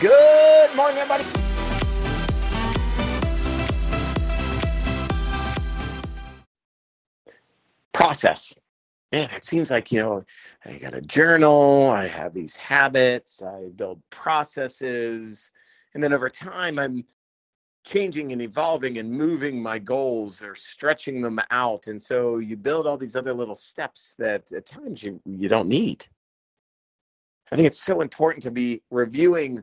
Good morning, everybody. Process. Man, it seems like, you know, I got a journal, I have these habits, I build processes, and then over time, I'm changing and evolving and moving my goals or stretching them out. And so you build all these other little steps that at times you, you don't need. I think it's so important to be reviewing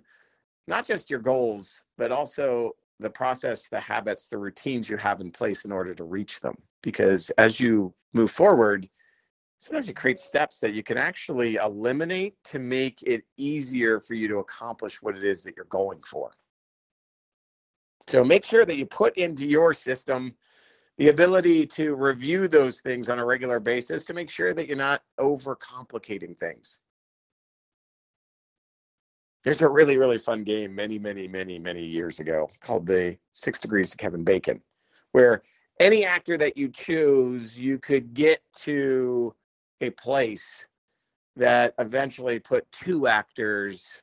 not just your goals, but also the process, the habits, the routines you have in place in order to reach them. Because as you move forward, sometimes you create steps that you can actually eliminate to make it easier for you to accomplish what it is that you're going for. So make sure that you put into your system the ability to review those things on a regular basis to make sure that you're not overcomplicating things. There's a really, really fun game many, many, many, many years ago called the Six Degrees of Kevin Bacon, where any actor that you choose, you could get to a place that eventually put two actors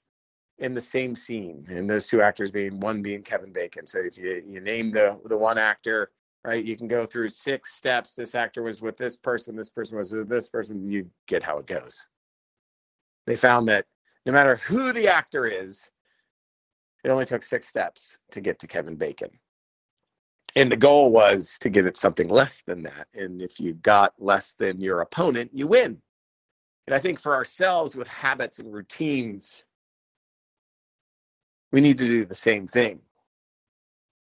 in the same scene, and those two actors being one being Kevin Bacon. So if you you name the the one actor, right, you can go through six steps. This actor was with this person, this person was with this person. You get how it goes. They found that no matter who the actor is, it only took six steps to get to Kevin Bacon. And the goal was to get it something less than that. And if you got less than your opponent, you win. And I think for ourselves with habits and routines, we need to do the same thing.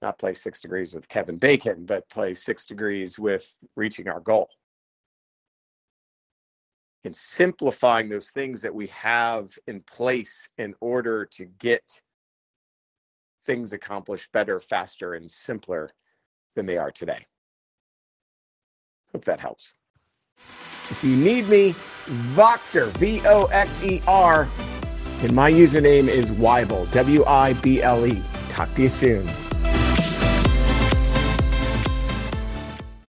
Not play six degrees with Kevin Bacon, but play six degrees with reaching our goal. And simplifying those things that we have in place in order to get things accomplished better, faster, and simpler than they are today. Hope that helps. If you need me, Voxer, V O X E R, and my username is Wible, W I B L E. Talk to you soon.